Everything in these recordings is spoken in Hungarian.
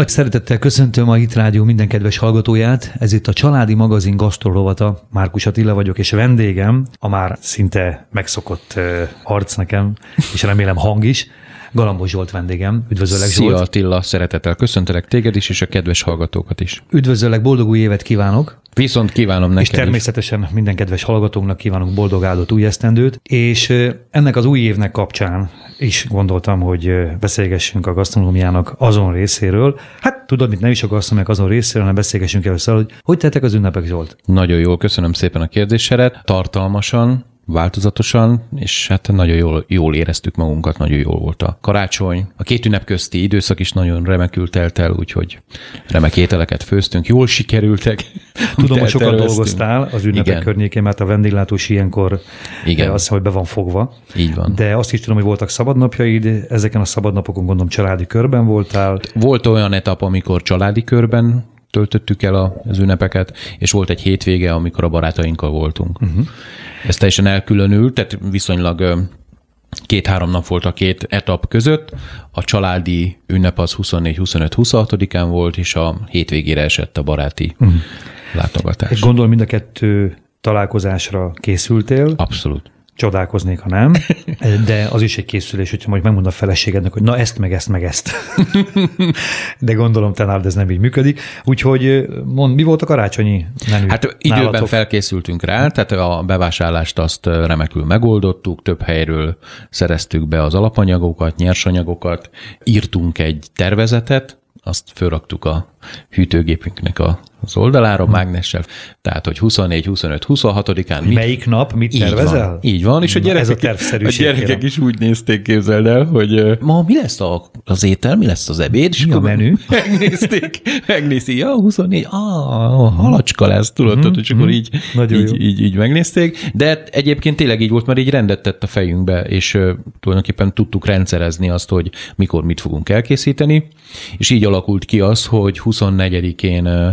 Nagy szeretettel köszöntöm a Hit Rádió minden kedves hallgatóját. Ez itt a Családi Magazin gasztrorovata. Márkus Attila vagyok, és vendégem, a már szinte megszokott arc nekem, és remélem hang is, Galambos Zsolt vendégem. Üdvözöllek Szia Zsolt. Attila, szeretettel köszöntelek téged is, és a kedves hallgatókat is. Üdvözöllek, boldog új évet kívánok. Viszont kívánom neked És természetesen is. minden kedves hallgatónknak kívánok boldog áldott új esztendőt, és ennek az új évnek kapcsán is gondoltam, hogy beszélgessünk a gasztronómiának azon részéről. Hát tudod, mit nem is a gasztronómiák azon részéről, hanem beszélgessünk először, hogy hogy tettek az ünnepek, Zsolt? Nagyon jól, köszönöm szépen a kérdésedet. Tartalmasan, változatosan, és hát nagyon jól, jól éreztük magunkat, nagyon jól volt a karácsony. A két ünnep közti időszak is nagyon remekül telt el, úgyhogy remek ételeket főztünk, jól sikerültek. Tudom, hogy sokat dolgoztál az ünnepek Igen. környékén, mert a vendéglátós ilyenkor Igen. azt hiszem, hogy be van fogva. Így van. De azt is tudom, hogy voltak szabadnapjaid, ezeken a szabadnapokon gondolom családi körben voltál. Volt olyan etap, amikor családi körben töltöttük el az ünnepeket, és volt egy hétvége, amikor a barátainkkal voltunk. Uh-huh. Ez teljesen elkülönült, tehát viszonylag két-három nap volt a két etap között. A családi ünnep az 24-25-26-án volt, és a hétvégére esett a baráti uh-huh. látogatás. Gondolom mind a kettő találkozásra készültél. Abszolút csodálkoznék, ha nem, de az is egy készülés, hogyha majd megmond a feleségednek, hogy na ezt, meg ezt, meg ezt. de gondolom te nálad ez nem így működik. Úgyhogy mond, mi volt a karácsonyi menü? Hát időben nálatok? felkészültünk rá, tehát a bevásárlást azt remekül megoldottuk, több helyről szereztük be az alapanyagokat, nyersanyagokat, írtunk egy tervezetet, azt fölraktuk a hűtőgépünknek a az oldalára hmm. mágnessel, tehát hogy 24, 25, 26-án. Mit, Melyik nap? Mit így tervezel? Van, így van, és a gyerekek, Ez a, a gyerekek is úgy nézték, képzeld el, hogy ma mi lesz a, az étel, mi lesz az ebéd, és mi a menü? Megnézték, megnézték, ja, 24, ah, halacska lesz, tudod, mm-hmm. és akkor így, így, így, így, megnézték, de egyébként tényleg így volt, mert így rendet tett a fejünkbe, és uh, tulajdonképpen tudtuk rendszerezni azt, hogy mikor mit fogunk elkészíteni, és így alakult ki az, hogy 24-én uh,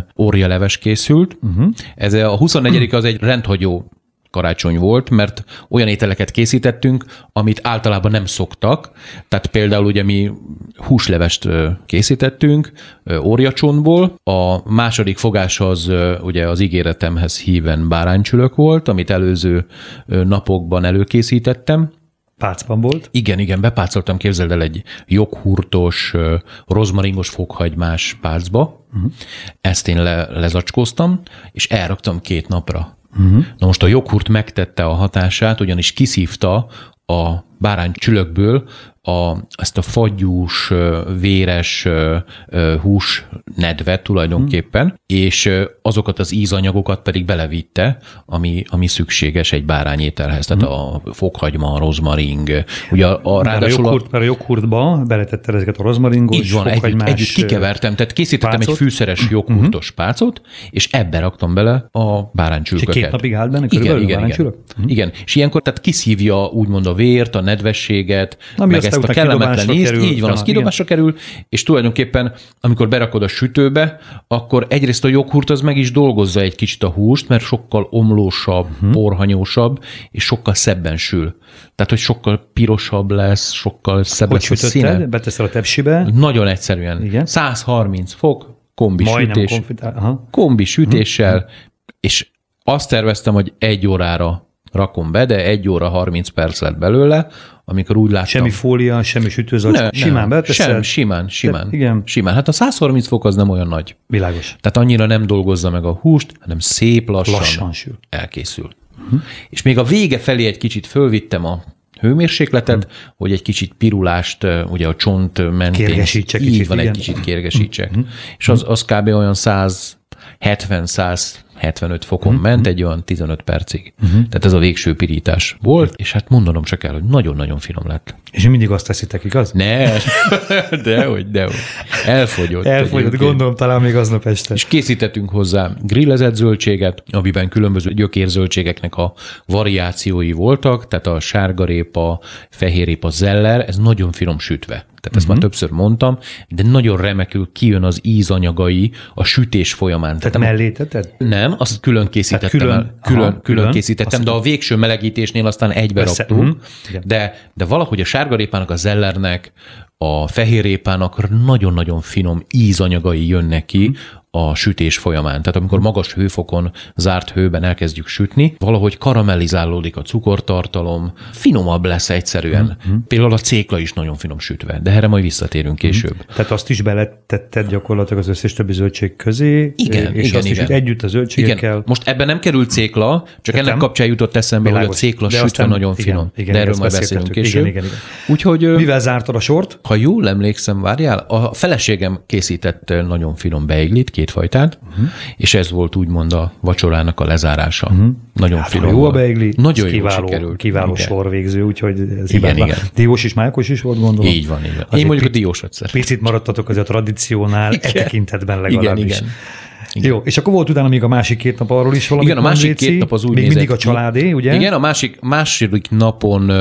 leves készült. Uh-huh. Ez a 24 az egy rendhagyó karácsony volt, mert olyan ételeket készítettünk, amit általában nem szoktak. Tehát például ugye mi húslevest készítettünk óriacsontból, a második fogás az ugye az ígéretemhez híven báránycsülök volt, amit előző napokban előkészítettem, Pácban volt? Igen, igen, bepácoltam, képzeld el egy joghurtos, rozmaringos fokhagymás pácba. Uh-huh. Ezt én le, lezacskóztam, és elraktam két napra. Uh-huh. Na most a joghurt megtette a hatását, ugyanis kiszívta a bárány csülökből a, ezt a fagyús, véres hús nedvet tulajdonképpen, hmm. és azokat az ízanyagokat pedig belevitte, ami, ami szükséges egy bárányételhez. Tehát hmm. a fokhagyma, a rozmaring. Ugye a, a, ráadásul a, joghurt, a, a joghurtba beletetted ezeket a rozmaringos, Így van, együtt, együtt kikevertem, tehát készítettem pácot. egy fűszeres mhm. joghurtos hmm. pácot, és ebbe raktam bele a báránycsülköket. És két napig állt benne igen, igen, igen. Hmm. igen. És ilyenkor tehát kiszívja úgymond a vért, a nedvességet, Ami meg ezt a kellemetlen ízt, kerül, így van, az kidobásra kerül, és tulajdonképpen, amikor berakod a sütőbe, akkor egyrészt a joghurt az meg is dolgozza egy kicsit a húst, mert sokkal omlósabb, uh-huh. porhanyósabb, és sokkal szebben sül. Tehát, hogy sokkal pirosabb lesz, sokkal szebb hogy lesz a színe. Beteszel a tepsibe? Nagyon egyszerűen. Igen? 130 fok, kombi Majdnem sütés, konfitál. Aha. kombi sütéssel, uh-huh. és azt terveztem, hogy egy órára rakom be, de egy óra 30 perc lett belőle, amikor úgy láttam. Semmi fólia, semmi sütőzac, ne, simán beteszed? Sem, simán, simán. De, igen. Simán. Hát a 130 fok az nem olyan nagy. Világos. Tehát annyira nem dolgozza meg a húst, hanem szép lassan, lassan sül. elkészül. Uh-huh. És még a vége felé egy kicsit fölvittem a hőmérsékletet, uh-huh. hogy egy kicsit pirulást ugye a csont mentén. Kérgesítsek így kicsit, van, igen. egy kicsit kérgesítsek. Uh-huh. És az, az kb. olyan 170-100 75 fokon uh-huh. ment egy olyan 15 percig. Uh-huh. Tehát ez a végső pirítás volt, és hát mondanom csak el, hogy nagyon-nagyon finom lett. És mindig azt teszitek, igaz? Ne, dehogy, dehogy. Elfogyott. Elfogyott, gondolom talán még aznap este. És készítettünk hozzá grillezett zöldséget, amiben különböző gyökérzöldségeknek a variációi voltak, tehát a sárgarépa, fehérrépa, zeller, ez nagyon finom sütve. Tehát ezt uh-huh. már többször mondtam, de nagyon remekül kijön az ízanyagai a sütés folyamán. Tehát, Tehát mellé tetted? Nem, azt külön készítettem külön, el. Külön, aha, külön, külön készítettem, de a végső melegítésnél aztán egybe raktuk. Uh-huh. De, de valahogy a sárgarépának, a zellernek a fehérrépának nagyon-nagyon finom ízanyagai jönnek ki, a sütés folyamán. Tehát amikor magas hőfokon, zárt hőben elkezdjük sütni, valahogy karamellizálódik a cukortartalom, finomabb lesz egyszerűen. Mm-hmm. Például a cékla is nagyon finom sütve, de erre majd visszatérünk később. Mm-hmm. Tehát azt is beletetted gyakorlatilag az összes többi zöldség közé, igen, és igen, azt igen. is együtt a zöldségekkel. Igen. Most ebben nem került cékla, csak Tettem. ennek kapcsán jutott eszembe, Világos. hogy a cékla de sütve aztán, nagyon igen, finom. Igen, de erről majd beszélünk később. Igen, igen, igen. Úgyhogy, Mivel zártad a sort? Ha jól emlékszem, várjál, a feleségem készített nagyon finom beiglit, két fajtát, uh-huh és ez volt úgymond a vacsorának a lezárása. Uh-huh. Nagyon hát, finom. Jó a beigli, nagyon kiváló, sikerült. kiváló igen. sorvégző, úgyhogy ez igen, igen. Diós is, Mákos is volt, gondolom. Így van, így van. Én mondjuk a diósat szeretem. Picit maradtatok az a tradíciónál, igen. e tekintetben legalábbis. Igen, igen. Igen. Jó, és akkor volt utána még a másik két nap arról is valami. Igen, a másik két nap az úgy Még mindig a családé, ugye? Igen, a másik, második napon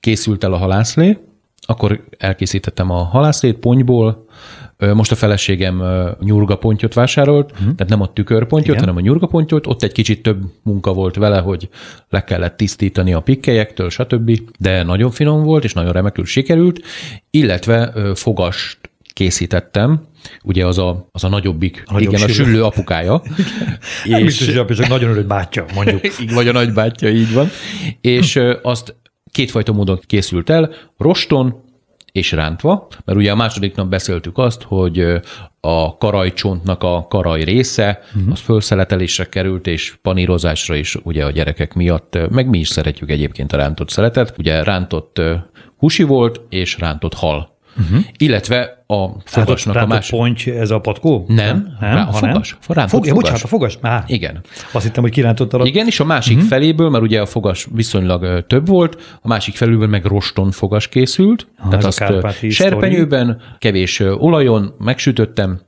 készült el a halászlé, akkor elkészítettem a halászlét ponyból, most a feleségem nyurgapontyot vásárolt, uh-huh. tehát nem a tükörpontyot, Igen. hanem a nyurgapontyot. Ott egy kicsit több munka volt vele, hogy le kellett tisztítani a pikkelyektől, stb. De nagyon finom volt, és nagyon remekül sikerült, illetve fogast készítettem, ugye az a, az a nagyobbik, a igen, sűrű. a süllő apukája. és, nem biztos, hogy nagyon örült bátyja, mondjuk. Vagy a nagybátyja, így van. És azt kétfajta módon készült el, roston és rántva, mert ugye a második nap beszéltük azt, hogy a karajcsontnak a karaj része, uh-huh. az fölszeletelésre került, és panírozásra is ugye a gyerekek miatt, meg mi is szeretjük egyébként a rántott szeletet. Ugye rántott húsi volt, és rántott hal. Uh-huh. Illetve a fogasnak a másik... ponty, ez a patkó? Nem, nem, rá, a fogas. Rántott Fog, fogas. Bocsánat, a fogas? Á, Igen. Azt hittem, hogy kirántottad a... Igen, és a másik uh-huh. feléből, mert ugye a fogas viszonylag több volt, a másik feléből meg roston fogas készült, ha, tehát azt serpenyőben, kevés olajon megsütöttem,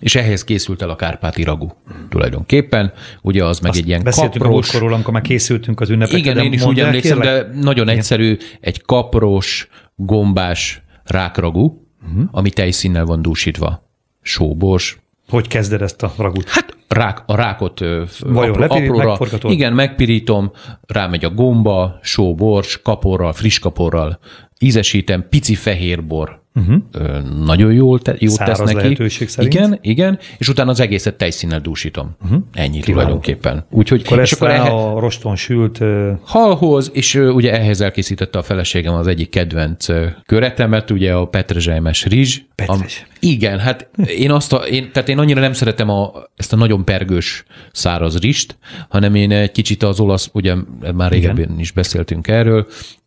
és ehhez készült el a kárpáti ragu tulajdonképpen. Ugye az meg Azt egy ilyen beszéltünk kapros... Beszéltünk amikor már készültünk az ünnepekre. Igen, én is úgy emlékszem, kérlek? de nagyon Igen. egyszerű, egy kapros, gombás rákragú, uh-huh. ami tejszínnel van dúsítva. Sóbors. Hogy kezded ezt a ragut? Hát rák, a rákot Vajon, apró, apróra. Igen, megpirítom, rámegy a gomba, sóbors, kaporral, friss kaporral, ízesítem, pici fehérbor, Uh-huh. Nagyon jól te, jót Száraz tesz neki. szerint. Igen, igen, és utána az egészet tejszínnel dúsítom. Uh-huh. Ennyi Kiváló. tulajdonképpen. Úgyhogy, akkor és akkor ehe... a roston sült... Halhoz, és ugye ehhez elkészítette a feleségem az egyik kedvenc köretemet, ugye a petrezselymes rizs. Petrezs. Am, igen, hát én azt a, én, tehát én annyira nem szeretem a, ezt a nagyon pergős száraz rist, hanem én egy kicsit az olasz, ugye már régebben is beszéltünk erről,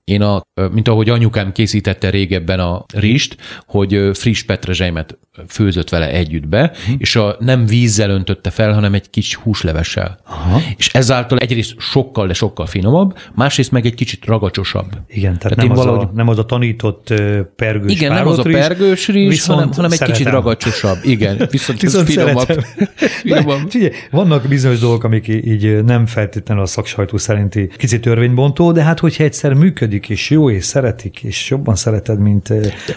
én, a, mint ahogy anyukám készítette régebben a rist, hogy friss petrezselymet főzött vele együtt be, uh-huh. és a, nem vízzel öntötte fel, hanem egy kis húslevessel. Aha. És ezáltal egyrészt sokkal, de sokkal finomabb, másrészt meg egy kicsit ragacsosabb. Igen, tehát, tehát nem, az valahogy... a, nem az a tanított pergős Igen, nem az a pergős rizs, hanem, hanem egy kicsit ragacsosabb. Igen, viszont, viszont finomabb. finomabb. Figyelj, vannak bizonyos dolgok, amik így nem feltétlenül a szaksajtó szerinti kicsit törvénybontó, de hát hogyha egyszer működik, és jó, és szeretik, és jobban szereted, mint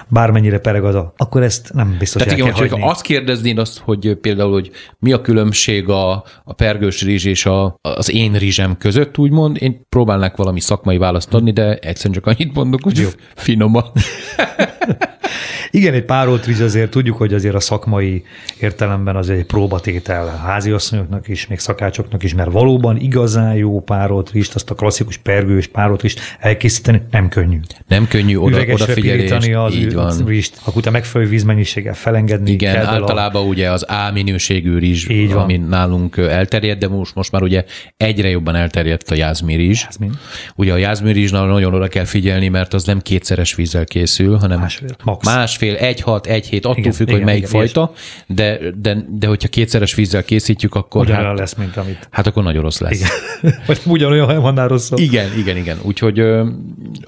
bármennyire pereg az a, akkor ezt nem biztos tehát igen, hogyha azt kérdeznéd azt, hogy például, hogy mi a különbség a, a pergős rizs és a, az én rizsem között, úgymond, én próbálnak valami szakmai választ adni, de egyszerűen csak annyit mondok, hogy Jó. finoma. Igen, egy párolt rizs azért tudjuk, hogy azért a szakmai értelemben az egy próbatétel háziasszonyoknak is, még szakácsoknak is, mert valóban igazán jó párolt rizst, azt a klasszikus pergős párolt rizst elkészíteni nem könnyű. Nem könnyű oda, odafigyelést. az így van. rizst, akkor utána megfelelő vízmennyiséggel felengedni. Igen, kell általában a... ugye az A minőségű rizs, így ami van. nálunk elterjedt, de most, most már ugye egyre jobban elterjedt a jázmi rizs. Jázmin. Ugye a jázmi rizsnál nagyon oda kell figyelni, mert az nem kétszeres vízzel készül, hanem másfél, Max. másfél egy hat, egy hét, attól igen, függ, igen, hogy melyik igen, fajta, de, de, de hogyha kétszeres vízzel készítjük, akkor Ugyanolyan hát, lesz, mint amit. Hát akkor nagyon rossz lesz. Igen. Vagy ugyanolyan van már rosszabb. Igen, igen, igen. Úgyhogy,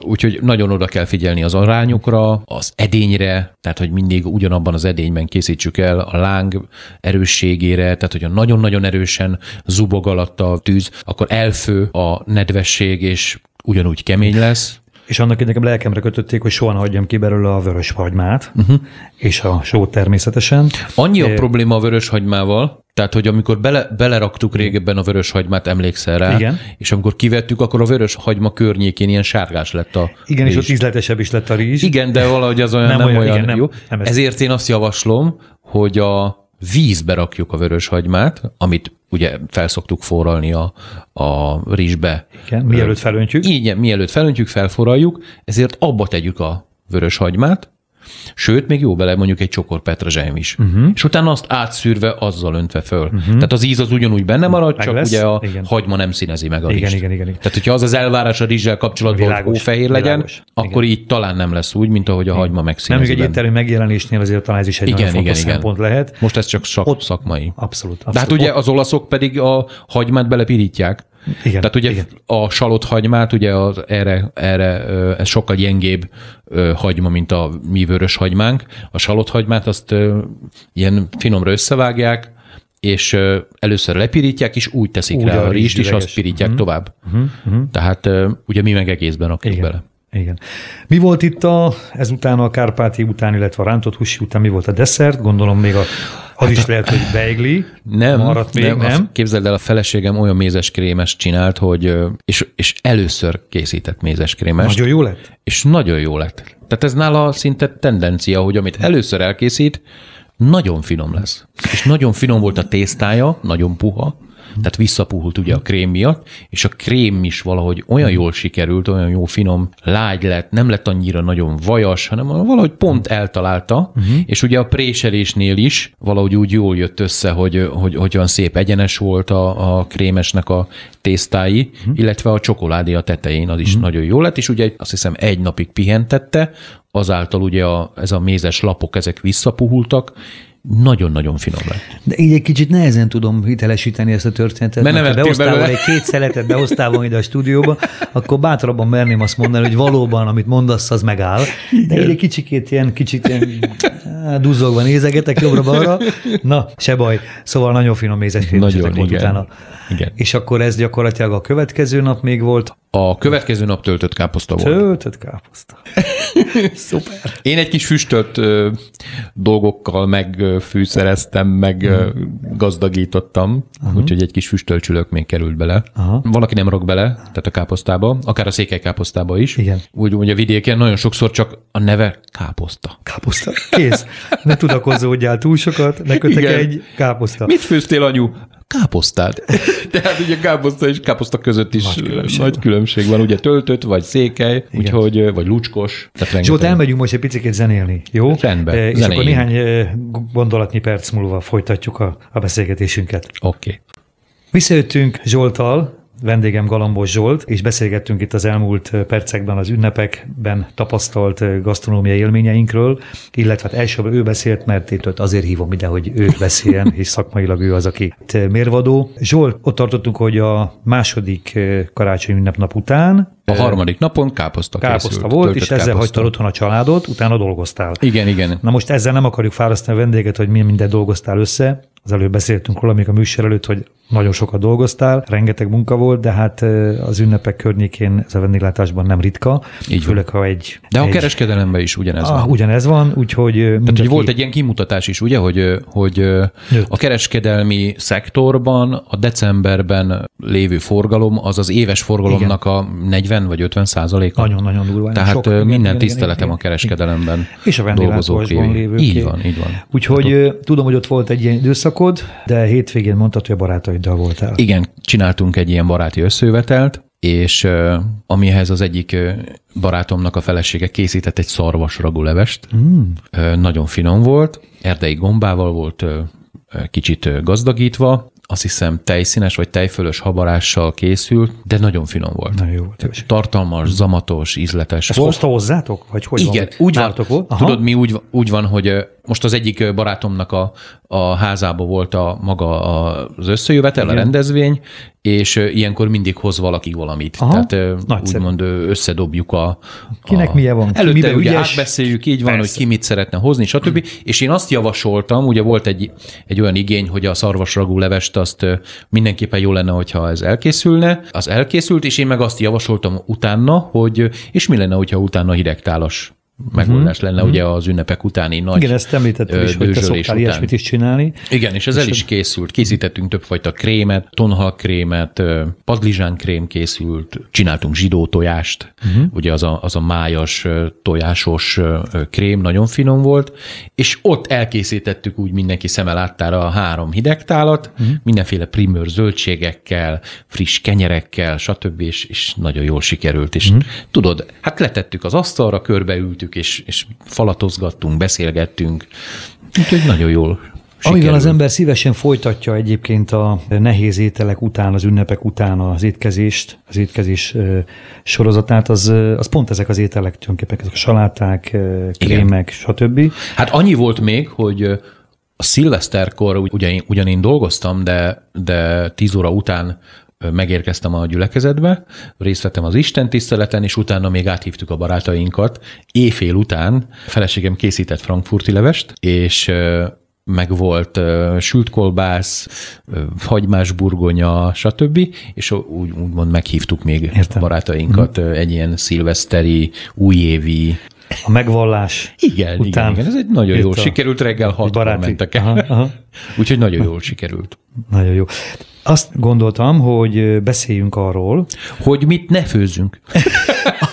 úgyhogy nagyon oda kell figyelni az arányokra, az edényre, tehát hogy mindig ugyanabban az edényben készítsük el a láng erősségére, tehát hogyha nagyon-nagyon erősen zubog alatt a tűz, akkor elfő a nedvesség, és ugyanúgy kemény lesz. És annak nekem lelkemre kötötték, hogy soha ne hagyjam ki belőle a vörös hagymát, uh-huh. és a sót természetesen. Annyi a é... probléma a vörös hagymával, tehát, hogy amikor bele, beleraktuk régebben a vörös hagymát, emlékszel rá, Igen. és amikor kivettük, akkor a vörös hagyma környékén ilyen sárgás lett a Igen, rizs. és ott ízletesebb is lett a rizs. Igen, de valahogy az olyan nem, nem olyan, olyan igen, jó. Nem, nem Ezért én azt javaslom, hogy a vízbe rakjuk a vörös hagymát, amit ugye felszoktuk forralni a, a rizsbe. Igen, mielőtt felöntjük. Igen, mielőtt felöntjük, felforraljuk, ezért abba tegyük a vörös hagymát, Sőt, még jó bele mondjuk egy csokor petrezselyem is. Uh-huh. És utána azt átszűrve, azzal öntve föl. Uh-huh. Tehát az íz az ugyanúgy benne marad, meg csak lesz. ugye a igen. hagyma nem színezi meg a igen, rizst. Igen, igen, igen. Tehát, hogyha az az elvárás a rizssel kapcsolatban, világos, hogy hófehér legyen, világos. akkor igen. így talán nem lesz úgy, mint ahogy a hagyma megszínezi. Nem, egy éttermi megjelenésnél azért talán ez is egy igen, nagyon igen, igen. szempont lehet. Most ez csak szak, Ott, szakmai. Abszolút, abszolút. De hát ugye az olaszok pedig a hagymát belepirítják. Igen, Tehát ugye igen. a salott hagymát, ugye az erre, erre ez sokkal gyengébb hagyma, mint a mi vörös hagymánk. A salott hagymát azt ilyen finomra összevágják, és először lepirítják, és úgy teszik úgy rá a rizst, és azt pirítják uh-huh. tovább. Uh-huh. Uh-huh. Tehát ugye mi meg egészben rakjuk bele. Igen. Mi volt itt a, ezután a kárpáti után, illetve a rántott húsi után, mi volt a desszert? Gondolom még a az is lehet, hogy beigli. Nem, maradt még, nem. nem. Képzeld el, a feleségem olyan mézeskrémes csinált, hogy és, és először készített mézeskrémes. Nagyon jó lett? És nagyon jó lett. Tehát ez nála szinte tendencia, hogy amit először elkészít, nagyon finom lesz. És nagyon finom volt a tésztája, nagyon puha, tehát visszapuhult ugye a krém miatt, és a krém is valahogy olyan jól sikerült, olyan jó finom, lágy lett, nem lett annyira nagyon vajas, hanem valahogy pont eltalálta, uh-huh. és ugye a préselésnél is valahogy úgy jól jött össze, hogy, hogy, hogy olyan szép egyenes volt a, a krémesnek a tésztái, uh-huh. illetve a csokoládé a tetején, az is uh-huh. nagyon jó lett, és ugye azt hiszem egy napig pihentette, azáltal ugye a, ez a mézes lapok, ezek visszapuhultak, nagyon-nagyon finom lett. De így egy kicsit nehezen tudom hitelesíteni ezt a történetet. Mert nem behoztál egy két szeletet, behoztál volna ide a stúdióba, akkor bátrabban merném azt mondani, hogy valóban, amit mondasz, az megáll. De így egy kicsikét ilyen, kicsit ilyen duzzogva nézegetek jobbra-balra. Na, se baj. Szóval nagyon finom mézes Nagyon, volt utána. Igen. És akkor ez gyakorlatilag a következő nap még volt. A következő nap töltött káposzta volt. Töltött káposzta. Szuper. Én egy kis füstölt ö, dolgokkal megfűszereztem, meg uh-huh. gazdagítottam, uh-huh. úgyhogy egy kis füstölcsülök még került bele. Uh-huh. Valaki nem rak bele, tehát a káposztába, akár a székelykáposztába is. Igen. Úgy, a vidéken nagyon sokszor csak a neve káposzta. Káposzta. Kész. Ne tudakozódjál túl sokat, ne kötek egy káposzta. Mit főztél, anyu? Káposztát. Tehát ugye káposzta és káposzta között is nagy különbség, nagy különbség van, ugye töltött, vagy székely, Igen. úgyhogy, vagy lucskos. Tehát Zsolt, elmegyünk most egy picit zenélni, jó? Rendben, És zenéljünk. akkor néhány gondolatnyi perc múlva folytatjuk a, a beszélgetésünket. Oké. Okay. Visszajöttünk Zsoltal, vendégem Galambos Zsolt, és beszélgettünk itt az elmúlt percekben az ünnepekben tapasztalt gasztronómiai élményeinkről, illetve hát elsőbb ő beszélt, mert itt azért hívom ide, hogy ő beszéljen, és szakmailag ő az, aki mérvadó. Zsolt, ott tartottunk, hogy a második karácsony ünnepnap után a harmadik napon káposzta Káposzta készült, volt, és ezzel káposzta. hagytad otthon a családot, utána dolgoztál. Igen, igen. Na most ezzel nem akarjuk fárasztani a vendéget, hogy mi minden dolgoztál össze, az előbb beszéltünk róla, még a műsor előtt, hogy nagyon sokat dolgoztál, rengeteg munka volt, de hát az ünnepek környékén ez a vendéglátásban nem ritka. Így főleg, ha egy... De egy... a kereskedelemben is ugyanez ah, van. Ugyanez van, úgyhogy... Tehát, hogy volt egy ilyen kimutatás is, ugye, hogy, hogy a kereskedelmi szektorban a decemberben lévő forgalom, az az éves forgalomnak Igen. a 40 vagy 50 százaléka. Nagyon-nagyon durva. Tehát sok, minden igen, tiszteletem igen, a kereskedelemben igen. És a vendéglátásban lévő. Így van, így van. Úgyhogy hát tudom, hogy ott volt egy ilyen időszakod, de hétvégén mondtad, hogy a barátaiddal voltál. Igen, csináltunk egy ilyen baráti összejövetelt, és amihez az egyik barátomnak a felesége készített egy szarvasragú levest. Mm. Nagyon finom volt, erdei gombával volt kicsit gazdagítva, azt hiszem tejszínes vagy tejfölös habarással készült, de nagyon finom volt. Nagyon jó volt. Tartalmas, zamatos, ízletes. Ezt hozta hozzátok? Vagy hogy Igen, van? úgy van. Volt? Tudod, mi úgy, úgy van, hogy most az egyik barátomnak a, a házába volt a maga az összejövetel, Igen. a rendezvény, és ilyenkor mindig hoz valaki valamit. Aha, Tehát nagyszerű. úgymond összedobjuk a... Kinek a, milyen van? Előtte Miben ugye ügyes? átbeszéljük, így van, Persze. hogy ki mit szeretne hozni, stb. és én azt javasoltam, ugye volt egy, egy olyan igény, hogy a szarvasragú levest levest, azt mindenképpen jó lenne, hogyha ez elkészülne. Az elkészült, és én meg azt javasoltam utána, hogy és mi lenne, hogyha utána hidegtálas megoldás lenne uh-huh. ugye az ünnepek utáni nagy Igen, ezt említettem is, hogy te szoktál után. ilyesmit is csinálni. Igen, és ez el is készült. Készítettünk többfajta krémet, tonhal krémet, padlizsán krém készült, csináltunk zsidó tojást, uh-huh. ugye az a, az a májas, tojásos krém nagyon finom volt, és ott elkészítettük úgy mindenki szeme láttára a három hidegtálat, uh-huh. mindenféle primőr zöldségekkel, friss kenyerekkel, stb. És, és nagyon jól sikerült. És uh-huh. tudod, hát letettük az asztalra, körbeült ültük, és, és falatozgattunk, beszélgettünk, úgyhogy nagyon jól Sikerül. Amivel az ember szívesen folytatja egyébként a nehéz ételek után, az ünnepek után az étkezést, az étkezés sorozatát, az, az pont ezek az ételek, tulajdonképpen ezek a saláták, krémek, Igen. stb. Hát annyi volt még, hogy a szilveszterkor ugyan, ugyan én dolgoztam, de, de tíz óra után megérkeztem a gyülekezetbe, részt vettem az Isten tiszteleten, és utána még áthívtuk a barátainkat. Éjfél után feleségem készített frankfurti levest, és meg volt uh, sült kolbász, uh, hagymás burgonya, stb. És úgy, úgymond meghívtuk még Értem. barátainkat mm. egy ilyen szilveszteri, újévi a megvallás igen, után. Igen, igen, ez egy nagyon jól sikerült, reggel hatkor mentek el. Úgyhogy nagyon jól sikerült. Nagyon jó. Azt gondoltam, hogy beszéljünk arról, hogy mit ne főzünk.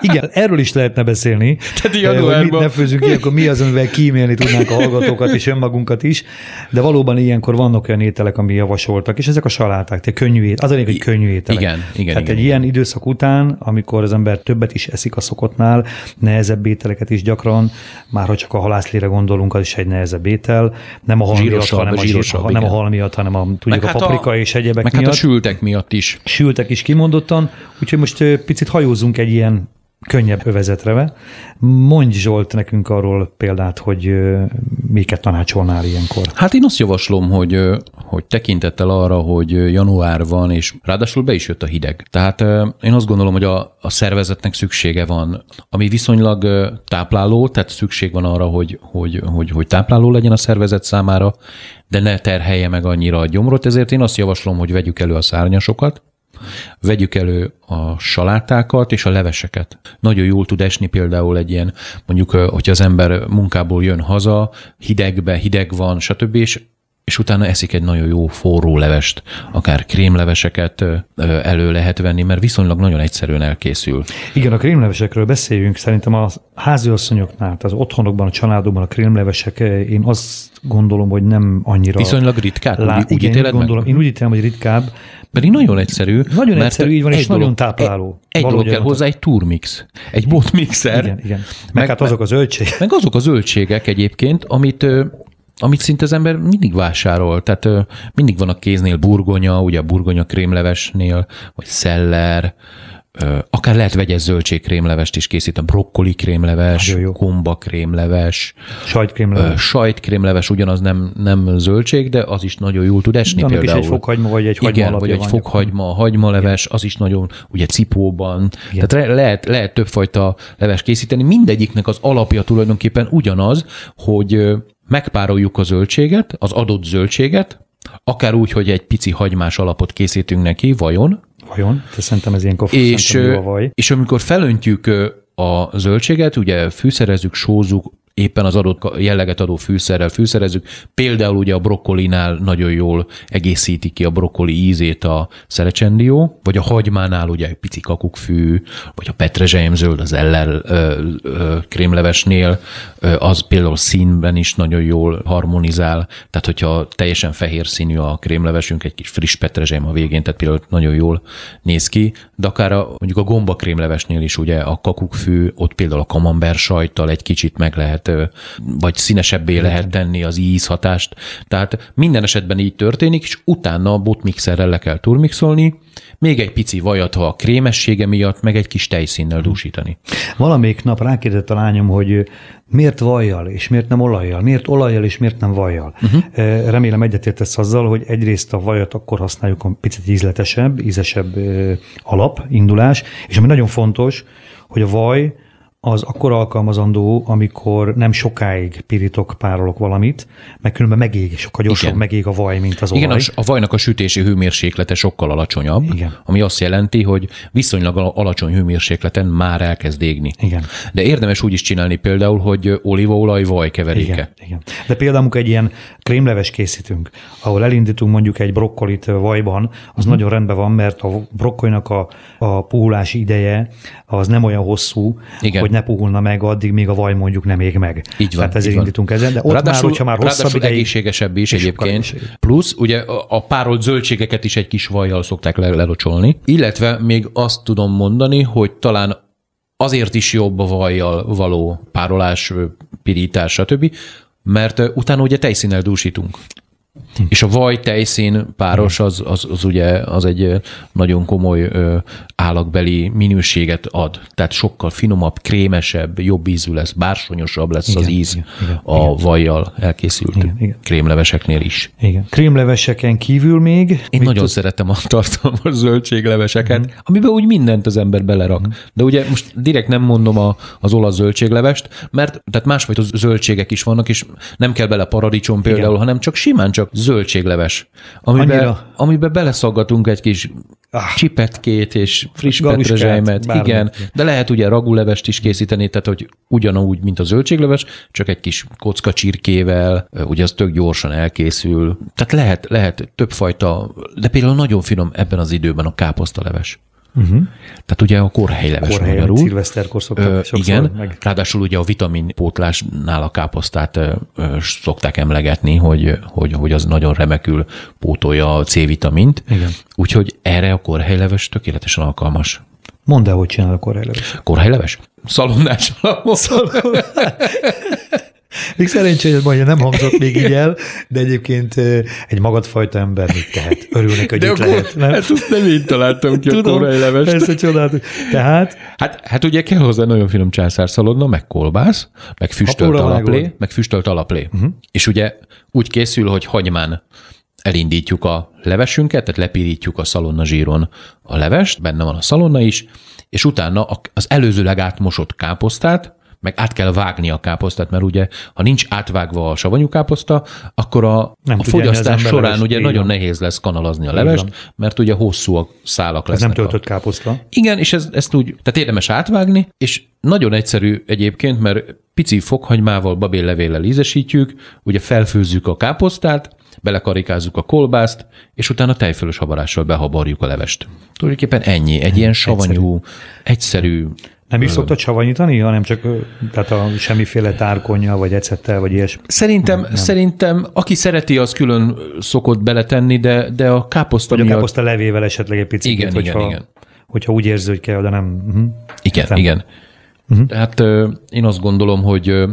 Igen, erről is lehetne beszélni. Tehát januárban. Hogy mit ne főzünk ilyenkor, mi az, amivel kímélni tudnánk a hallgatókat és önmagunkat is, de valóban ilyenkor vannak olyan ételek, ami javasoltak, és ezek a saláták, tehát könnyű ételek, az a hogy könnyű ételek. Igen, igen. Tehát igen, egy igen. ilyen időszak után, amikor az ember többet is eszik a szokottnál, nehezebb ételeket is gyakran, már ha csak a halászlére gondolunk, az is egy nehezebb étel, nem a hal miatt, hanem a, zsírosabb, nem a hal miatt, hanem a, tudjuk, a hát paprika a, és egyebek meg miatt. Hát a sültek miatt is. Sültek is kimondottan, úgyhogy most picit hajózunk egy ilyen könnyebb övezetre. Mondj Zsolt nekünk arról példát, hogy miket tanácsolnál ilyenkor. Hát én azt javaslom, hogy, hogy tekintettel arra, hogy január van, és ráadásul be is jött a hideg. Tehát én azt gondolom, hogy a, a szervezetnek szüksége van, ami viszonylag tápláló, tehát szükség van arra, hogy, hogy, hogy, hogy tápláló legyen a szervezet számára, de ne terhelje meg annyira a gyomrot, ezért én azt javaslom, hogy vegyük elő a szárnyasokat, Vegyük elő a salátákat és a leveseket. Nagyon jól tud esni például egy ilyen, mondjuk, hogyha az ember munkából jön haza, hidegbe, hideg van, stb., és és utána eszik egy nagyon jó forró levest, akár krémleveseket elő lehet venni, mert viszonylag nagyon egyszerűen elkészül. Igen, a krémlevesekről beszéljünk. Szerintem a háziasszonyoknál, az otthonokban, a családokban a krémlevesek, én azt gondolom, hogy nem annyira... Viszonylag ritkább, lá... úgy, úgy Igen, én gondolom, meg? Én úgy ítélem, hogy ritkább, pedig nagyon egyszerű. Nagyon mert egyszerű, így van, és dolog, nagyon tápláló. Egy dolog kell hozzá, egy turmix, egy botmixer. Igen, igen. Meg, meg hát azok a zöldségek. Meg azok a zöldségek egyébként, amit amit szinte az ember mindig vásárol. Tehát mindig van a kéznél burgonya, ugye a burgonya krémlevesnél, vagy szeller, akár lehet vegyes zöldségkrémlevest is készítem, brokkoli krémleves, gomba krémleves, sajtkrémleves. Sajtkrémleves ugyanaz nem, nem zöldség, de az is nagyon jól tud esni Annak például. is egy fokhagyma, vagy egy hagyma Igen, vagy egy fokhagyma, hagymaleves, az is nagyon, ugye cipóban. Igen. Tehát lehet, lehet többfajta leves készíteni. Mindegyiknek az alapja tulajdonképpen ugyanaz, hogy megpároljuk a zöldséget, az adott zöldséget, akár úgy, hogy egy pici hagymás alapot készítünk neki, vajon. Vajon? Te szerintem ez ilyen és, a vaj. És amikor felöntjük a zöldséget, ugye fűszerezzük, sózzuk, éppen az adott jelleget adó fűszerrel fűszerezzük. Például ugye a brokkolinál nagyon jól egészíti ki a brokkoli ízét a szerecsendió, vagy a hagymánál ugye egy pici kakukkfű, vagy a petrezselyemzöld az eller ö, ö, krémlevesnél, ö, az például színben is nagyon jól harmonizál, tehát hogyha teljesen fehér színű a krémlevesünk, egy kis friss petrezselyem a végén, tehát például nagyon jól néz ki, de akár a, mondjuk a gomba krémlevesnél is ugye a kakukkfű, ott például a kamember sajttal egy kicsit meg lehet vagy színesebbé lehet tenni az ízhatást. Tehát minden esetben így történik, és utána a botmixerrel le kell turmixolni, még egy pici vajat, ha a krémessége miatt, meg egy kis tejszínnel dúsítani. Valamelyik nap rákérdezett a lányom, hogy miért vajjal, és miért nem olajjal, miért olajjal, és miért nem vajjal. Uh-huh. Remélem egyetértesz azzal, hogy egyrészt a vajat akkor használjuk a picit ízletesebb, ízesebb alap, indulás, és ami nagyon fontos, hogy a vaj az akkor alkalmazandó, amikor nem sokáig pirítok, párolok valamit, mert különben megég, sokkal gyorsabban megég a vaj, mint az olaj. Igen, a, vajnak a sütési hőmérséklete sokkal alacsonyabb, Igen. ami azt jelenti, hogy viszonylag alacsony hőmérsékleten már elkezd égni. Igen. De érdemes úgy is csinálni például, hogy olívaolaj vaj keveréke. Igen. Igen. De például, amikor egy ilyen krémleves készítünk, ahol elindítunk mondjuk egy brokkolit vajban, az uh-huh. nagyon rendben van, mert a brokkolinak a, a puhulási ideje az nem olyan hosszú, Igen. hogy ne puhulna meg addig, míg a vaj mondjuk nem ég meg. Így van. Tehát ezért így indítunk ezen, de ott ráadásul, már, hogyha már hosszabb ideig... egészségesebb is egyébként. Plusz ugye a párolt zöldségeket is egy kis vajjal szokták lelocsolni. Illetve még azt tudom mondani, hogy talán azért is jobb a vajjal való párolás, pirítás, stb., mert utána ugye tejszínnel dúsítunk. Hm. És a vaj tejszín páros az, az, az ugye az egy nagyon komoly ö, állagbeli minőséget ad. Tehát sokkal finomabb, krémesebb, jobb ízű lesz, bársonyosabb lesz igen, az íz igen, igen, a igen. vajjal elkészült igen, igen. krémleveseknél is. Igen. Krémleveseken kívül még? Én nagyon tud... szeretem a tartalmas zöldségleveseket, mm. amiben úgy mindent az ember belerak. Mm. De ugye most direkt nem mondom a, az olasz zöldséglevest, mert tehát másfajta zöldségek is vannak, és nem kell bele paradicsom például, igen. hanem csak simán csak zöldségleves, amiben, amiben beleszaggatunk egy kis ah. csipetkét és friss petrezselymet, igen, de lehet ugye ragulevest is készíteni, tehát hogy ugyanúgy, mint a zöldségleves, csak egy kis kocka csirkével, ugye az tök gyorsan elkészül. Tehát lehet, lehet többfajta, de például nagyon finom ebben az időben a káposztaleves. Uh-huh. Tehát ugye a korhelyleves Korhely, magyarul. Szilveszterkor szoktak ö, Igen, meg. ráadásul ugye a vitaminpótlásnál a káposztát ö, ö, szokták emlegetni, hogy, hogy, hogy az nagyon remekül pótolja a C-vitamint. Igen. Úgyhogy erre a korhelyleves tökéletesen alkalmas. Mondd el, hogy csinál a korhelyleves. Korhelyleves? Szalonnás alapon. Szalonnás. Még szerencsé, hogy majd nem hangzott még így el, de egyébként egy magadfajta ember mit tehet? Örülnek, hogy de itt akkor, lehet. Nem? Hát azt nem én találtam ki Tudom, a korai levest. Persze csodálatos. Tehát? Hát, hát ugye kell hozzá nagyon finom császárszalonna, meg kolbász, meg füstölt alaplé, meg füstölt alaplé. Uh-huh. És ugye úgy készül, hogy hagymán elindítjuk a levesünket, tehát lepirítjuk a szalonna zsíron a levest, benne van a szalonna is, és utána az előzőleg átmosott káposztát, meg át kell vágni a káposztát, mert ugye, ha nincs átvágva a savanyú káposzta, akkor a, nem a fogyasztás során ugye nagyon van. nehéz lesz kanalazni a levest, mert ugye hosszú a szálak lesznek. Ez nem töltött a... káposzta. Igen, és ez, ezt úgy, tehát érdemes átvágni, és nagyon egyszerű egyébként, mert pici fokhagymával, babéllevéllel ízesítjük, ugye felfőzzük a káposztát, belekarikázzuk a kolbászt, és utána tejfölös habarással behabarjuk a levest. Tulajdonképpen ennyi, egy ilyen savanyú, egyszerű, egyszerű nem is szoktad savanyítani, hanem csak tehát a semmiféle tárkonya, vagy ecettel, vagy ilyesmi? Szerintem, nem. szerintem aki szereti, az külön szokott beletenni, de, de a káposzta Vagy miatt... a káposzta levével esetleg egy picit, igen, hogyha, igen, igen. hogyha úgy érzi, hogy kell, de nem. Uh-huh. Igen, nem. igen. Uh-huh. Tehát én azt gondolom, hogy,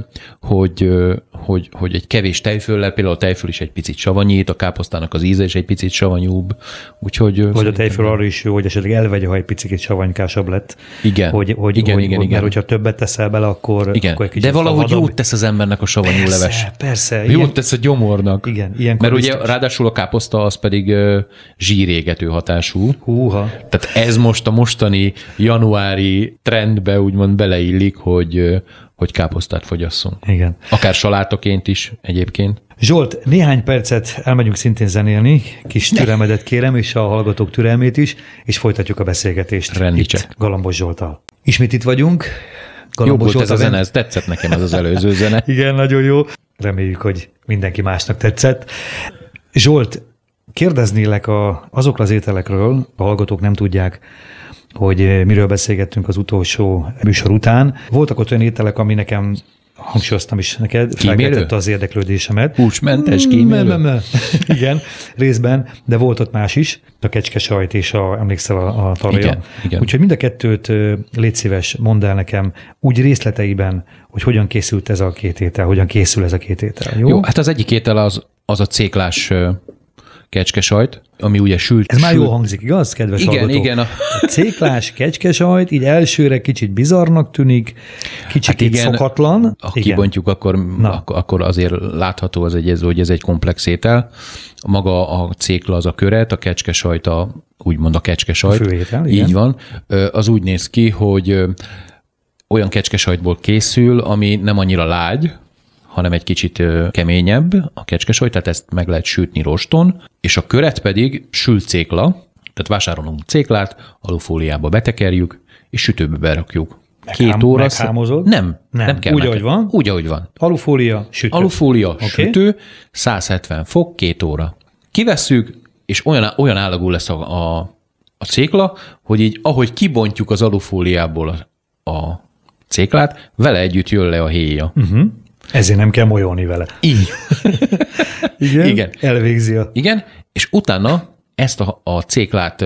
hogy, hogy, hogy egy kevés tejföllel, például a tejföl is egy picit savanyít, a káposztának az íze is egy picit savanyúbb, úgyhogy... Vagy a tejföl arra is jó, hogy esetleg elvegye, ha egy picit savanykásabb lett. Igen, hogy, hogy, igen, hogy, igen, hogy, igen. Mert hogyha többet teszel bele, akkor, igen. akkor egy De valahogy jót tesz az embernek a savanyú persze, leves. Persze, Jót ilyen... tesz a gyomornak. Igen, ilyen Mert ugye ráadásul a káposzta az pedig zsírégető hatású. Húha. Tehát ez most a mostani januári trendbe úgymond beleillik, hogy hogy káposztát fogyasszunk. Igen. Akár salátoként is egyébként. Zsolt, néhány percet elmegyünk szintén zenélni, kis türelmedet kérem, és a hallgatók türelmét is, és folytatjuk a beszélgetést Rendítsek. itt Galambos Zsoltal. Ismét itt vagyunk. Galambos jó volt ez a zene, ez tetszett nekem ez az előző zene. Igen, nagyon jó. Reméljük, hogy mindenki másnak tetszett. Zsolt, kérdeznélek a, azokra az ételekről, a hallgatók nem tudják, hogy eh, miről beszélgettünk az utolsó műsor után. Voltak ott olyan ételek, ami nekem hangsúlyoztam is neked, felkeltette az érdeklődésemet. Húsmentes kímélő? Mm, igen, részben, de volt ott más is, a kecske sajt és a, emlékszel a, a tarja. Igen, igen. Úgyhogy mind a kettőt légy szíves, mondd el nekem úgy részleteiben, hogy hogyan készült ez a két étel, hogyan készül ez a két étel. Jó, jó hát az egyik étel az, az a céklás kecskesajt, ami ugye sült. Ez már jól hangzik, igaz, kedves Igen, hallgatók? igen. A... a céklás kecskesajt, így elsőre kicsit bizarnak tűnik, kicsit hát igen, szokatlan. Ha igen. kibontjuk, akkor, akkor, akkor azért látható az egy, hogy ez egy komplex étel. Maga a cékla az a köret, a kecskesajt a, úgymond a kecskesajt. A főétel, igen. Így van. Az úgy néz ki, hogy olyan kecskesajtból készül, ami nem annyira lágy, hanem egy kicsit keményebb a kecskesajt, tehát ezt meg lehet sütni roston, és a köret pedig sült cékla, tehát vásárolunk céklát, alufóliába betekerjük, és sütőbe berakjuk. Két óra. Meghámozod? Nem, nem, nem kell. Úgy, ahogy van? Úgy, ahogy van. Alufólia, sütő. Alufólia, okay. sütő, 170 fok, két óra. Kivesszük, és olyan, olyan állagú lesz a, a, a cékla, hogy így, ahogy kibontjuk az alufóliából a, a céklát, vele együtt jön le a héja. Uh-huh. Ezért nem kell molyolni vele. Így. Igen? Igen. Elvégzi a... Igen, és utána ezt a, a céklát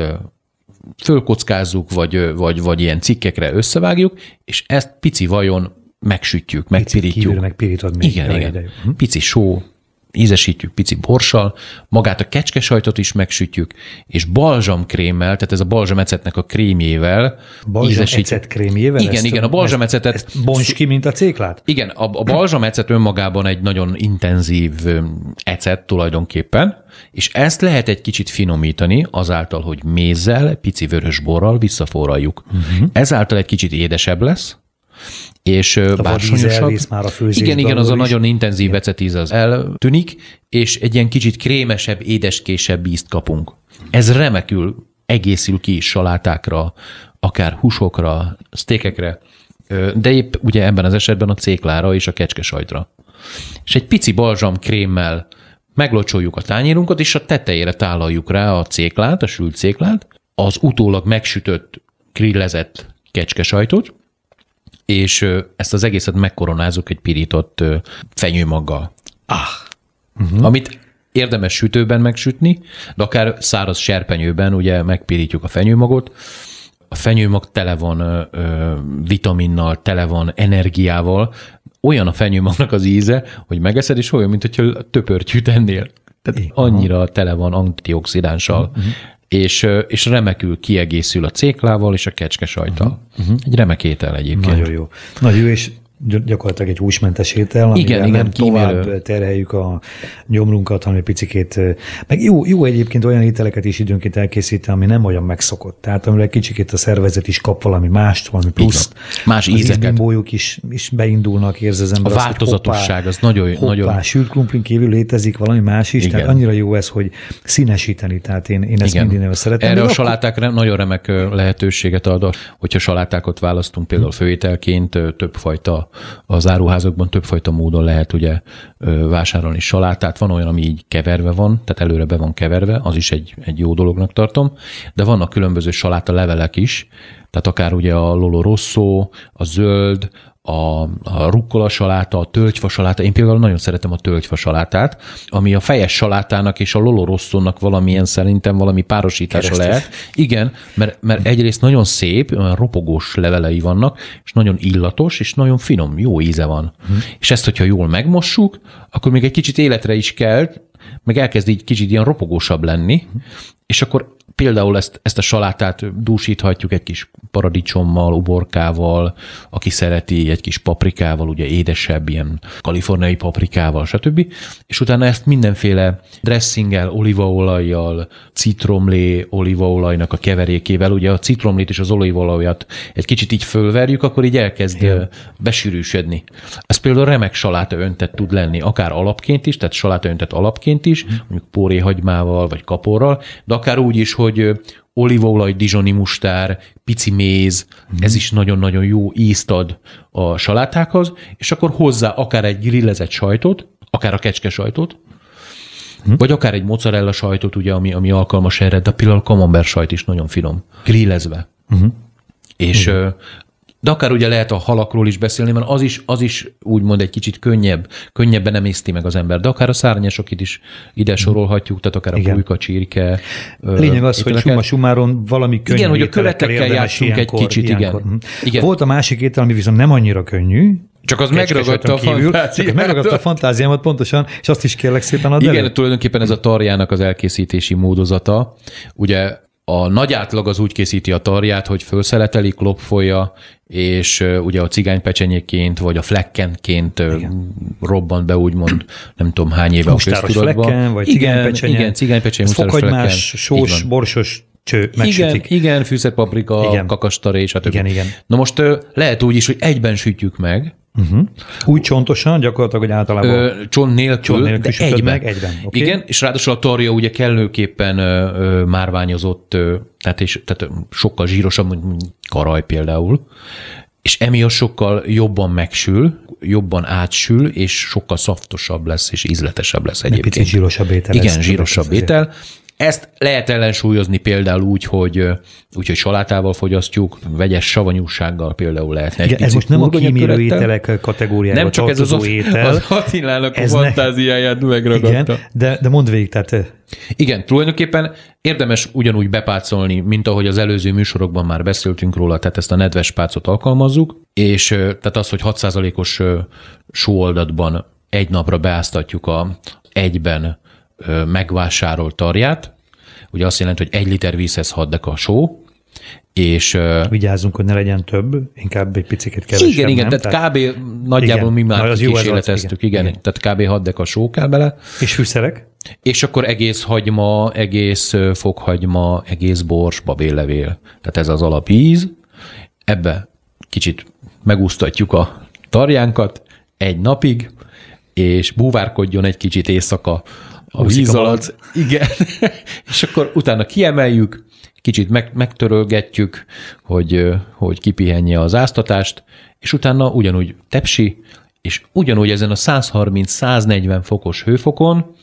fölkockázzuk, vagy, vagy, vagy ilyen cikkekre összevágjuk, és ezt pici vajon megsütjük, megpirítjuk. megpirítod még. Igen, igen. Hm? Pici só, ízesítjük pici borssal, magát a kecskesajtot is megsütjük, és balzsamkrémmel, tehát ez a balzsamecetnek a krémjével ízesítjük. krémjével? Igen, igen, a balzsamecetet. Ezt, ezt bonts ki, mint a céklát? Igen, a, a balzsamecet önmagában egy nagyon intenzív ecet tulajdonképpen, és ezt lehet egy kicsit finomítani azáltal, hogy mézzel, pici vörös borral visszaforraljuk. Uh-huh. Ezáltal egy kicsit édesebb lesz, és a bársonyosabb. már a Igen, igen, az a nagyon intenzív ecetíz az eltűnik, és egy ilyen kicsit krémesebb, édeskésebb ízt kapunk. Ez remekül egészül ki salátákra, akár húsokra, sztékekre, de épp ugye ebben az esetben a céklára és a kecskesajtra. És egy pici balzsam krémmel meglocsoljuk a tányérunkat, és a tetejére tálaljuk rá a céklát, a sült céklát, az utólag megsütött, grillezett kecskesajtot, és ezt az egészet megkoronázzuk egy pirított fenyőmaggal. Ah! Uh-huh. Amit érdemes sütőben megsütni, de akár száraz serpenyőben ugye megpirítjuk a fenyőmagot. A fenyőmag tele van ö, ö, vitaminnal, tele van energiával, olyan a fenyőmagnak az íze, hogy megeszed, és olyan, mint hogyha töpörtyűt ennél. Tehát annyira tele van antioxidánssal. Uh-huh és, és remekül kiegészül a céklával és a kecske sajtal. Uh-huh. Egy remek étel egyébként. Nagyon jó. Nagyon jó, és gyakorlatilag egy húsmentes étel, igen, igen, nem kímélő. tovább terheljük a nyomrunkat, hanem egy picikét, meg jó, jó egyébként olyan ételeket is időnként elkészíteni, ami nem olyan megszokott. Tehát amire egy kicsikét a szervezet is kap valami mást, valami plusz. Más ízeket. is, is beindulnak, érzi az ember. A azt, változatosság hoppá, az nagyon... Hoppá, nagyon... sült krumplin kívül létezik valami más is, igen. tehát annyira jó ez, hogy színesíteni, tehát én, én ezt igen. mindig szeretem. Erre a salátákra akkor... nagyon remek lehetőséget ad, hogyha salátákat választunk például főételként, többfajta az áruházakban többfajta módon lehet ugye vásárolni salátát. Van olyan, ami így keverve van, tehát előre be van keverve, az is egy, egy jó dolognak tartom, de vannak különböző saláta levelek is, tehát akár ugye a Lolo Rosso, a zöld, a, a rukkola saláta, a tölgyfa saláta. Én például nagyon szeretem a tölgyfa salátát, ami a fejes salátának és a lolorosszónak valamilyen szerintem valami párosítása Keresztes. lehet. Igen, mert, mert egyrészt nagyon szép, olyan ropogós levelei vannak, és nagyon illatos, és nagyon finom, jó íze van. Hmm. És ezt, hogyha jól megmossuk, akkor még egy kicsit életre is kell, meg elkezd így kicsit ilyen ropogósabb lenni, és akkor például ezt, ezt a salátát dúsíthatjuk egy kis paradicsommal, uborkával, aki szereti egy kis paprikával, ugye édesebb, ilyen kaliforniai paprikával, stb. És utána ezt mindenféle dressinggel, olívaolajjal, citromlé olívaolajnak a keverékével, ugye a citromlét és az olívaolajat egy kicsit így fölverjük, akkor így elkezd Igen. besűrűsödni. Ez például remek saláta öntet tud lenni, akár alapként is, tehát saláta öntet alapként is, mondjuk póréhagymával vagy kaporral, de akár úgy is, hogy olívaolaj, dizsoni mustár, pici méz, mm. ez is nagyon-nagyon jó ízt ad a salátákhoz, és akkor hozzá akár egy grillezett sajtot, akár a kecske sajtot, mm. vagy akár egy mozzarella sajtot, ugye, ami, ami alkalmas erre, de például a camembert sajt is nagyon finom, grillezve. Mm. És mm. De akár ugye lehet a halakról is beszélni, mert az is, az is úgymond egy kicsit könnyebb, könnyebben nem észti meg az ember. De akár a szárnyasok is ide sorolhatjuk, tehát akár Igen. a pulyka, csirke. Lényeg az, hogy summa sumáron valami könnyű Igen, hogy a követekkel játszunk ilyenkor, egy kicsit, ilyenkor. igen. igen. Volt a másik étel, ami viszont nem annyira könnyű, csak az megragadta a fantáziámat. Megragadta a fantáziámat pontosan, és azt is kérlek szépen ad Igen, elő. tulajdonképpen ez a tarjának az elkészítési módozata. Ugye a nagy átlag az úgy készíti a tarját, hogy felszeleteli, klopfolja, és ugye a cigánypecsenyéként, vagy a flekkenként robban be, úgymond, nem tudom hány éve mustáros a köztudatban. Flekken, vagy igen, igen, cigánypecsenye, fokagymás, sós, borsos cső, megsütik. Igen, igen fűszerpaprika, igen. kakastaré, stb. Igen, igen. Na most lehet úgy is, hogy egyben sütjük meg, Uh-huh. Úgy csontosan, gyakorlatilag, hogy általában ö, csont nélkül, csont nélkül de egyben. Meg, egyben. Okay. Igen, és ráadásul a tarja ugye kellőképpen ö, ö, márványozott, ö, tehát, és, tehát sokkal zsírosabb, mint karaj például, és emiatt sokkal jobban megsül, jobban átsül, és sokkal szaftosabb lesz, és ízletesebb lesz egyébként. Egy picit zsírosabb étel. Igen, zsírosabb étel. Ezt lehet ellensúlyozni például úgy, hogy, úgy, hogy salátával fogyasztjuk, vegyes savanyúsággal például lehetne. Igen, ez most nem a kímélő ételek kategóriájába Nem csak ez az, étel. az Attilának a fantáziáját megragadta. Igen, de, de mondd végig, tehát... Igen, tulajdonképpen érdemes ugyanúgy bepácolni, mint ahogy az előző műsorokban már beszéltünk róla, tehát ezt a nedves pácot alkalmazzuk, és tehát az, hogy 6%-os sóoldatban egy napra beáztatjuk a egyben megvásárolt tarját, ugye azt jelenti, hogy egy liter vízhez 6 deka só, és... Vigyázzunk, hogy ne legyen több, inkább egy picit kevesebb, Igen, igen, nem? tehát kb. nagyjából igen, mi már kísérleteztük, igen, igen, igen, tehát kb. 6 deka só kell bele. És fűszerek? És akkor egész hagyma, egész fokhagyma, egész bors, babéllevél. Tehát ez az alapíz. Ebbe kicsit megúsztatjuk a tarjánkat egy napig, és búvárkodjon egy kicsit éjszaka a víz alatt. Igen. és akkor utána kiemeljük, kicsit meg, megtörölgetjük, hogy, hogy kipihenje az áztatást, és utána ugyanúgy tepsi, és ugyanúgy ezen a 130-140 fokos hőfokon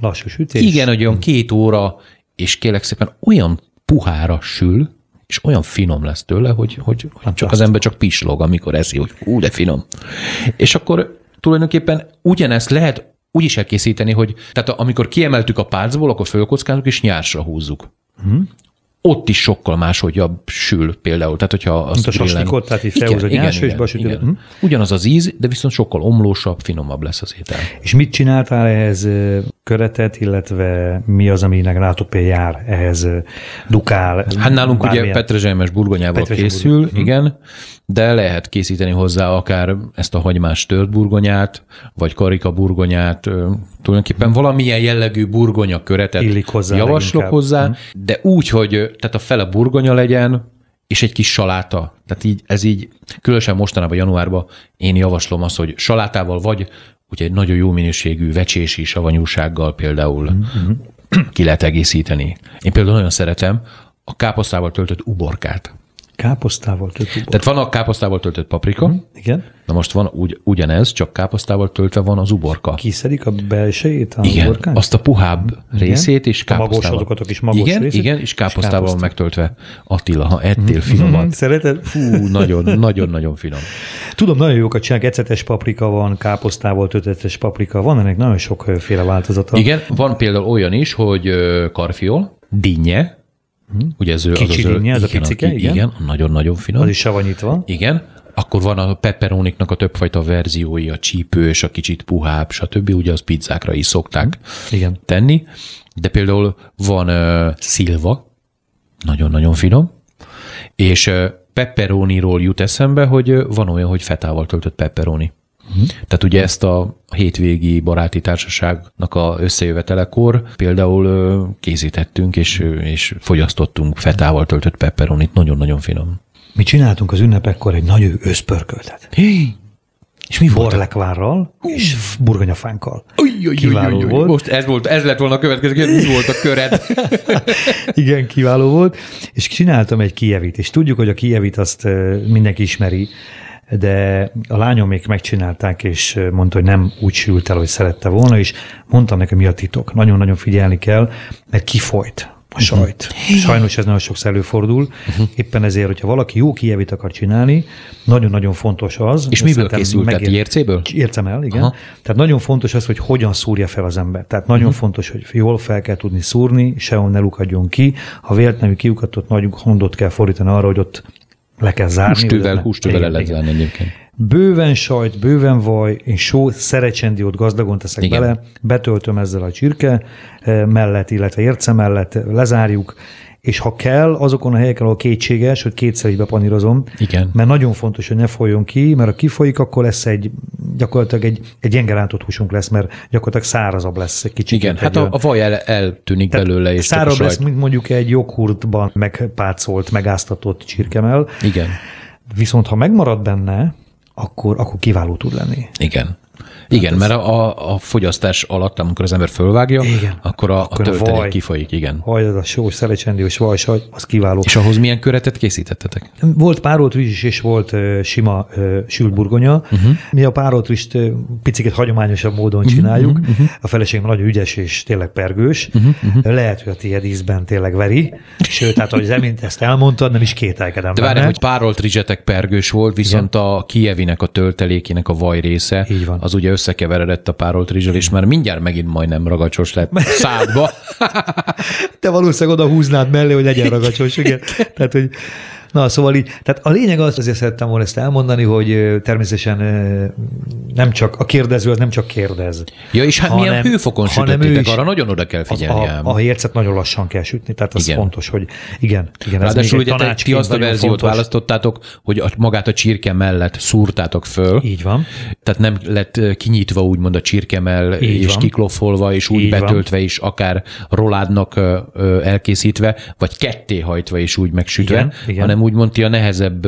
Lassú sütés. Igen, hogy olyan két óra, és kérlek szépen olyan puhára sül, és olyan finom lesz tőle, hogy, hogy, hogy csak az ember csak pislog, amikor eszi, hogy ú, de finom. És akkor tulajdonképpen ugyanezt lehet úgy is elkészíteni, hogy tehát amikor kiemeltük a pálcból, akkor fölkockázunk és nyársra húzzuk. Hmm ott is sokkal máshogy sül például. Tehát, hogyha az a saslikot, tehát így felhúz a nyársősbe, igen, igen. Uh-huh. Ugyanaz az íz, de viszont sokkal omlósabb, finomabb lesz az étel. És mit csináltál ehhez köretet, illetve mi az, aminek látok jár ehhez dukál? Hát nálunk bármilyen... ugye petrezselymes burgonyával Petrezsely készül, burgony. igen, de lehet készíteni hozzá akár ezt a hagymás tört burgonyát, vagy karika burgonyát, tulajdonképpen valamilyen jellegű burgonya köretet Illik hozzá javaslok leginkább. hozzá, hmm. de úgy, hogy tehát a fele burgonya legyen, és egy kis saláta. Tehát így, ez így, különösen mostanában januárban én javaslom azt, hogy salátával vagy ugye egy nagyon jó minőségű vecsési savanyúsággal például mm-hmm. ki lehet egészíteni. Én például nagyon szeretem a káposztával töltött uborkát. Káposztával töltött. Tehát van a káposztával töltött paprika, mm, igen. na most van ugy, ugyanez, csak káposztával töltve van az uborka. Kiszedik a belsejét a igen, uborkán? azt a puhább igen. részét, és káposztával. A magos, azokat a kis magos igen, részét, igen, és káposztával és káposztál. megtöltve. Attila, ha ettél mm. finomat. Szereted? Fú, nagyon, nagyon, nagyon finom. Tudom, nagyon jókat csinálnak, ecetes paprika van, káposztával töltetes paprika, van ennek nagyon sokféle változata. Igen, van például olyan is, hogy karfiol, dinnye, Hmm. Ugye ez Kicsi az, az, az, az a picike, igen. Igen, nagyon-nagyon finom. Az is savanyítva. Igen. Akkor van a pepperoniknak a többfajta verziói, a csípős, a kicsit puhább, stb. Ugye az pizzákra is szokták hmm. igen. tenni. De például van uh, szilva, nagyon-nagyon finom, és uh, pepperoniról jut eszembe, hogy uh, van olyan, hogy fetával töltött pepperoni. Uh-huh. Tehát ugye ezt a hétvégi baráti társaságnak a összejövetelekor például készítettünk és, és fogyasztottunk fetával töltött pepperonit, nagyon-nagyon finom. Mi csináltunk az ünnepekkor egy nagy őszpörköltet. És mi volt? Borlekvárral és burgonyafánkkal. Kiváló volt. Most ez, volt, ez lett volna a következő, mi volt a köred? Igen, kiváló volt. És csináltam egy kijevit, és tudjuk, hogy a kijevit azt mindenki ismeri, de a lányom még megcsinálták, és mondta, hogy nem úgy sült el, hogy szerette volna, és mondtam nekem, mi a titok. Nagyon-nagyon figyelni kell, mert kifolyt a mhm. sajt. Uh-huh. Sajnos ez nagyon sokszor előfordul. Uh-huh. Éppen ezért, hogyha valaki jó kijevit akar csinálni, nagyon-nagyon fontos az. És miből készült? Megér... Tehát ércéből? Ércem el, igen. Aha. Tehát nagyon fontos az, hogy hogyan szúrja fel az ember. Tehát nagyon uh-huh. fontos, hogy jól fel kell tudni szúrni, sehol ne lukadjon ki. Ha véletlenül kiukatott nagy gondot kell fordítani arra, hogy ott le kell zárni. Hústővel, hústővel le lehet zárni egyébként. Bőven sajt, bőven vaj, én só, szerecsendiót gazdagon teszek Igen. bele, betöltöm ezzel a csirke eh, mellett, illetve érce mellett, lezárjuk, és ha kell, azokon a helyeken, ahol kétséges, hogy kétszer is bepanírozom, Igen. mert nagyon fontos, hogy ne folyjon ki, mert ha kifolyik, akkor lesz egy gyakorlatilag egy, egy gyenge rántott húsunk lesz, mert gyakorlatilag szárazabb lesz egy kicsit. Igen, hát a, a vaj el, eltűnik Tehát belőle. És szárabb lesz, mint mondjuk egy joghurtban megpácolt, megáztatott csirkemel. Igen. Viszont ha megmarad benne, akkor, akkor kiváló tud lenni. Igen. Igen, hát mert a, a fogyasztás alatt, amikor az ember fölvágja, igen. akkor a, akkor a töltelék vaj, kifolyik, igen. Vaj, az a sós, szelecsendiós vajsagy, az kiváló. És ahhoz milyen köretet készítettetek? Volt párolt rizs és volt uh, sima uh, sült burgonya. Uh-huh. Mi a párolt rizst uh, picit hagyományosabb módon uh-huh, csináljuk. Uh-huh. A feleségem nagyon ügyes és tényleg pergős. Uh-huh, uh-huh. Lehet, hogy a tiéd ízben tényleg veri. Sőt, tehát, hogy emint ezt elmondtad, nem is kételkedem. De várj, hogy párolt rizsetek pergős volt, viszont Igen. a kievinek a töltelékének a vaj része, az ugye összekeveredett a párolt rizsel, és már mindjárt megint majdnem ragacsos lett szádba. Te valószínűleg oda húznád mellé, hogy legyen ragacsos, igen. Tehát, hogy Na, szóval így, tehát a lényeg az, azért szerettem volna ezt elmondani, hogy természetesen nem csak a kérdező az nem csak kérdez. Ja, és hát hanem, milyen hőfokon sütöttétek, arra nagyon oda kell figyelni. A, a hércet nagyon lassan kell sütni, tehát az igen. fontos, hogy igen. igen Ráadásul ugye te, ti azt a verziót fontos. választottátok, hogy a, magát a csirke mellett szúrtátok föl. Így van. Tehát nem lett kinyitva úgymond a csirkemell, és van. kikloffolva, és úgy Így betöltve van. is, akár roládnak elkészítve, vagy ketté hajtva és úgy megsütve, igen, igen. Úgymond ti a nehezebb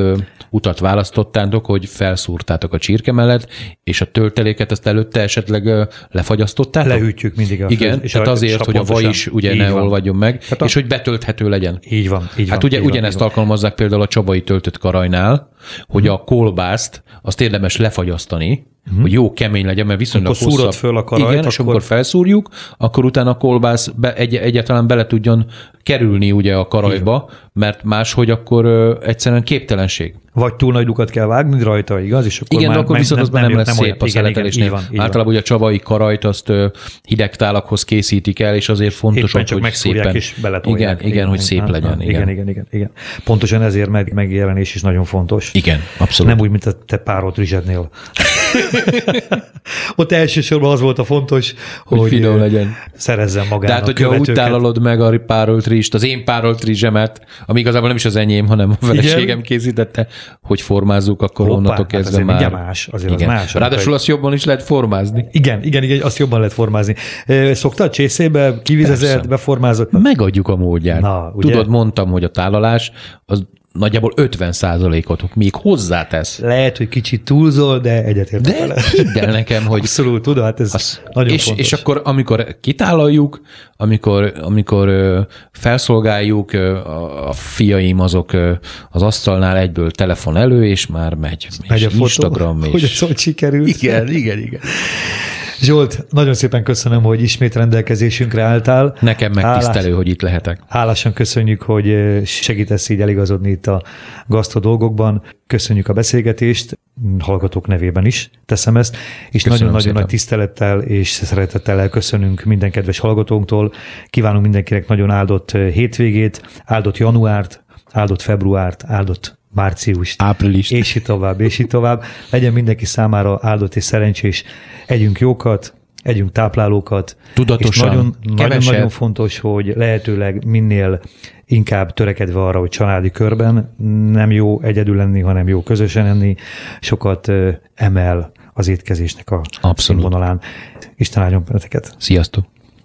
utat választottátok, hogy felszúrtátok a csirke mellett, és a tölteléket ezt előtte esetleg lefagyasztottátok? Lehűtjük mindig a Igen, és tehát azért, hogy a vaj is ugye ne van. olvadjon meg, tehát és a... hogy betölthető legyen. Így van. Így hát van, ugye így ugyanezt van, alkalmazzák például a csabai töltött karajnál, hogy a kolbászt azt érdemes lefagyasztani, uh-huh. hogy jó kemény legyen, mert viszonylag akkor hosszabb. föl a karajt, Igen, akkor... és amikor felszúrjuk, akkor utána a kolbász be, egy, egyáltalán bele tudjon kerülni ugye a karajba, Igen. mert máshogy akkor ö, egyszerűen képtelenség. Vagy túl nagy lukat kell vágni rajta, igaz? És akkor igen, már de akkor viszont az nem, nem lesz nem szép olyan, a szeletelésnél. Igen, igen, Általában ugye a csabai karajt azt hideg tálakhoz készítik el, és azért fontos, Éppen csak hogy szépen... és beletolják. Igen, igen, igen, hogy szép legyen. Igen. igen, igen, igen, igen. Pontosan ezért meg, megjelenés is nagyon fontos. Igen, abszolút. Nem úgy, mint a te párolt rizsednél. Ott elsősorban az volt a fontos, hogy, hogy finom legyen. Szerezzen magának Tehát, hogyha úgy tálalod meg a párolt rizst, az én párolt rizsemet, ami igazából nem is az enyém, hanem a feleségem Igen. készítette, hogy formázzuk, akkor Hoppá, onnantól hát kezdve már. más, azért igen. az más. Ráadásul azt jobban is lehet formázni. Igen, igen, igen, azt jobban lehet formázni. Szoktad csészébe, kivizezett, beformázott? Megadjuk a módját. Na, ugye? Tudod, mondtam, hogy a tálalás az nagyjából 50 százalékot még hozzátesz. Lehet, hogy kicsit túlzol, de egyetértek De vele. hidd el nekem, hogy... Abszolút, tudod, hát ez az, nagyon és, fontos. És akkor, amikor kitálaljuk, amikor, amikor felszolgáljuk, a fiaim azok az asztalnál egyből telefon elő, és már megy. Megy és a Instagram. Fotó, és... Hogy ez hogy sikerült. Igen, igen, igen. Zsolt, nagyon szépen köszönöm, hogy ismét rendelkezésünkre álltál. Nekem megtisztelő, Hálás, hogy itt lehetek. Hálásan köszönjük, hogy eh, segítesz így eligazodni itt a gasztro dolgokban. Köszönjük a beszélgetést, hallgatók nevében is teszem ezt, és nagyon-nagyon nagy tisztelettel és szeretettel elköszönünk minden kedves hallgatónktól. Kívánunk mindenkinek nagyon áldott eh, hétvégét, áldott januárt, áldott februárt, áldott március, április, és így tovább, és így tovább. Legyen mindenki számára áldott és szerencsés. Együnk jókat, együnk táplálókat. Tudatosan, és nagyon, nagyon, nagyon fontos, hogy lehetőleg minél inkább törekedve arra, hogy családi körben nem jó egyedül lenni, hanem jó közösen enni, sokat emel az étkezésnek a Abszolút. színvonalán. Isten áldjon benneteket. Sziasztok!